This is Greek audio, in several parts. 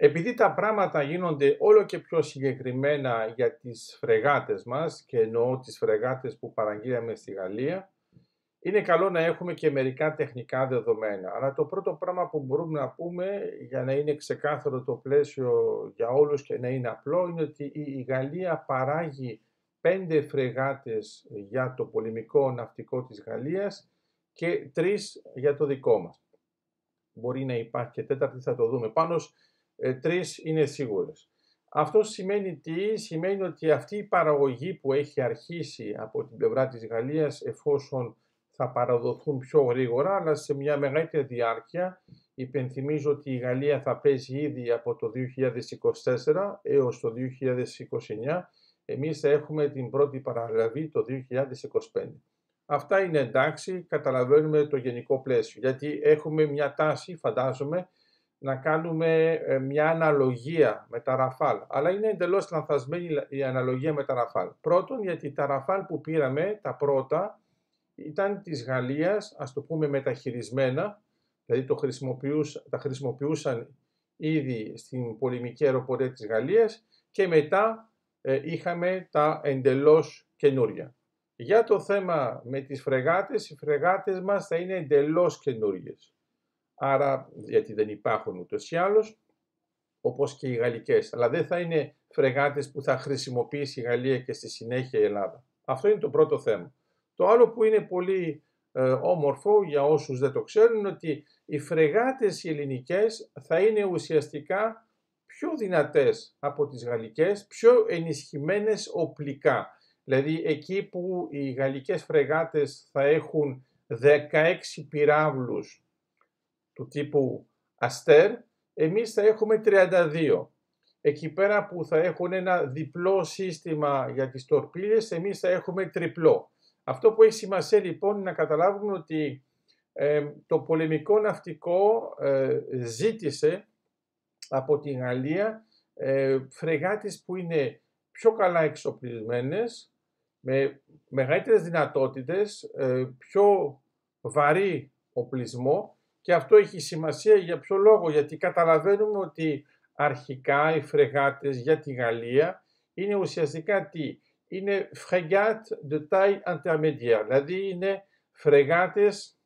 Επειδή τα πράγματα γίνονται όλο και πιο συγκεκριμένα για τις φρεγάτες μας και εννοώ τις φρεγάτες που παραγγείλαμε στη Γαλλία, είναι καλό να έχουμε και μερικά τεχνικά δεδομένα. Αλλά το πρώτο πράγμα που μπορούμε να πούμε για να είναι ξεκάθαρο το πλαίσιο για όλους και να είναι απλό είναι ότι η Γαλλία παράγει πέντε φρεγάτες για το πολεμικό ναυτικό της Γαλλίας και τρεις για το δικό μας. Μπορεί να υπάρχει και τέταρτη, θα το δούμε. Πάνω ε, τρεις είναι σίγουρες. Αυτό σημαίνει τι, σημαίνει ότι αυτή η παραγωγή που έχει αρχίσει από την πλευρά της Γαλλίας εφόσον θα παραδοθούν πιο γρήγορα αλλά σε μια μεγαλύτερη διάρκεια. Υπενθυμίζω ότι η Γαλλία θα παίζει ήδη από το 2024 έως το 2029. Εμείς θα έχουμε την πρώτη παραλαβή το 2025. Αυτά είναι εντάξει, καταλαβαίνουμε το γενικό πλαίσιο, γιατί έχουμε μια τάση, φαντάζομαι, να κάνουμε ε, μια αναλογία με τα Ραφάλ. Αλλά είναι εντελώς λανθασμένη η αναλογία με τα Ραφάλ. Πρώτον, γιατί τα Ραφάλ που πήραμε, τα πρώτα, ήταν της Γαλλίας, ας το πούμε μεταχειρισμένα, δηλαδή το τα χρησιμοποιούσαν ήδη στην πολεμική αεροπορία της Γαλλίας και μετά ε, είχαμε τα εντελώς καινούρια. Για το θέμα με τις φρεγάτες, οι φρεγάτες μας θα είναι εντελώς καινούργιες άρα γιατί δεν υπάρχουν ούτως ή άλλως, όπως και οι γαλλικές. Αλλά δεν θα είναι φρεγάτες που θα χρησιμοποιήσει η Γαλλία και στη συνέχεια η Ελλάδα. Αυτό είναι το πρώτο θέμα. Το άλλο που είναι πολύ ε, όμορφο για όσους δεν το ξέρουν είναι ότι οι φρεγάτες οι ελληνικές θα είναι ουσιαστικά πιο δυνατές από τις γαλλικές, πιο ενισχυμένες οπλικά. Δηλαδή εκεί που οι γαλλικές φρεγάτες θα έχουν 16 πυράβλους του τύπου Αστέρ, εμείς θα έχουμε 32. Εκεί πέρα που θα έχουν ένα διπλό σύστημα για τις τορπίλες, εμείς θα έχουμε τριπλό. Αυτό που έχει σημασία λοιπόν είναι να καταλάβουμε ότι ε, το πολεμικό ναυτικό ε, ζήτησε από την Γαλλία ε, φρεγάτες που είναι πιο καλά εξοπλισμένες, με μεγαλύτερες δυνατότητες, ε, πιο βαρύ οπλισμό και αυτό έχει σημασία για ποιο λόγο, γιατί καταλαβαίνουμε ότι αρχικά οι φρεγάτες για τη Γαλλία είναι ουσιαστικά τι, είναι frégate de taille intermédiaire, δηλαδή είναι φρεγάτες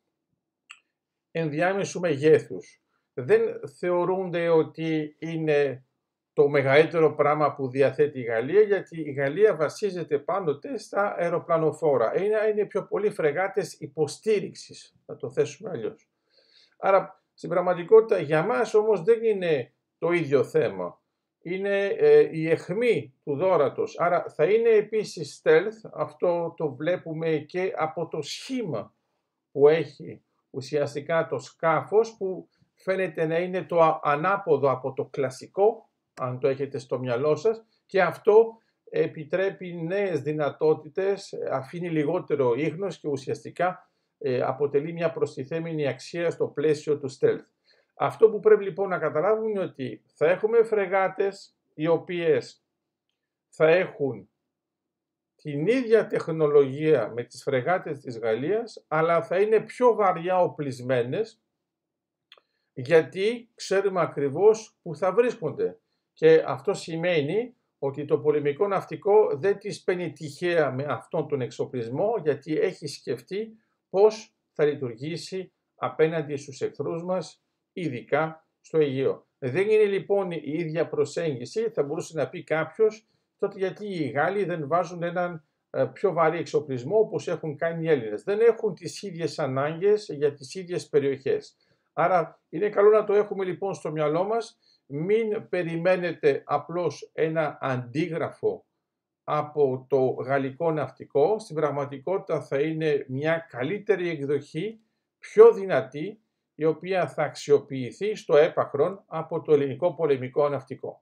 ενδιάμεσου μεγέθους. Δεν θεωρούνται ότι είναι το μεγαλύτερο πράγμα που διαθέτει η Γαλλία, γιατί η Γαλλία βασίζεται πάντοτε στα αεροπλανοφόρα. Είναι, είναι πιο πολλοί φρεγάτες υποστήριξης, θα το θέσουμε αλλιώς. Άρα στην πραγματικότητα για μας όμως δεν είναι το ίδιο θέμα. Είναι ε, η εχμή του δόρατος. Άρα θα είναι επίσης stealth, αυτό το βλέπουμε και από το σχήμα που έχει ουσιαστικά το σκάφος που φαίνεται να είναι το ανάποδο από το κλασικό, αν το έχετε στο μυαλό σας, και αυτό επιτρέπει νέες δυνατότητες, αφήνει λιγότερο ίχνος και ουσιαστικά ε, αποτελεί μια προστιθέμενη αξία στο πλαίσιο του stealth. Αυτό που πρέπει λοιπόν να καταλάβουμε είναι ότι θα έχουμε φρεγάτες οι οποίες θα έχουν την ίδια τεχνολογία με τις φρεγάτες της Γαλλίας, αλλά θα είναι πιο βαριά οπλισμένες, γιατί ξέρουμε ακριβώς που θα βρίσκονται. Και αυτό σημαίνει ότι το πολεμικό ναυτικό δεν τις παίρνει τυχαία με αυτόν τον εξοπλισμό, γιατί έχει σκεφτεί πώς θα λειτουργήσει απέναντι στους εχθρούς μας, ειδικά στο Αιγαίο. Δεν είναι λοιπόν η ίδια προσέγγιση, θα μπορούσε να πει κάποιος, τότε γιατί οι Γάλλοι δεν βάζουν έναν ε, πιο βαρύ εξοπλισμό όπως έχουν κάνει οι Έλληνες. Δεν έχουν τις ίδιες ανάγκες για τις ίδιες περιοχές. Άρα είναι καλό να το έχουμε λοιπόν στο μυαλό μας, μην περιμένετε απλώς ένα αντίγραφο από το γαλλικό ναυτικό, στην πραγματικότητα θα είναι μια καλύτερη εκδοχή, πιο δυνατή, η οποία θα αξιοποιηθεί στο έπαχρον από το ελληνικό πολεμικό ναυτικό.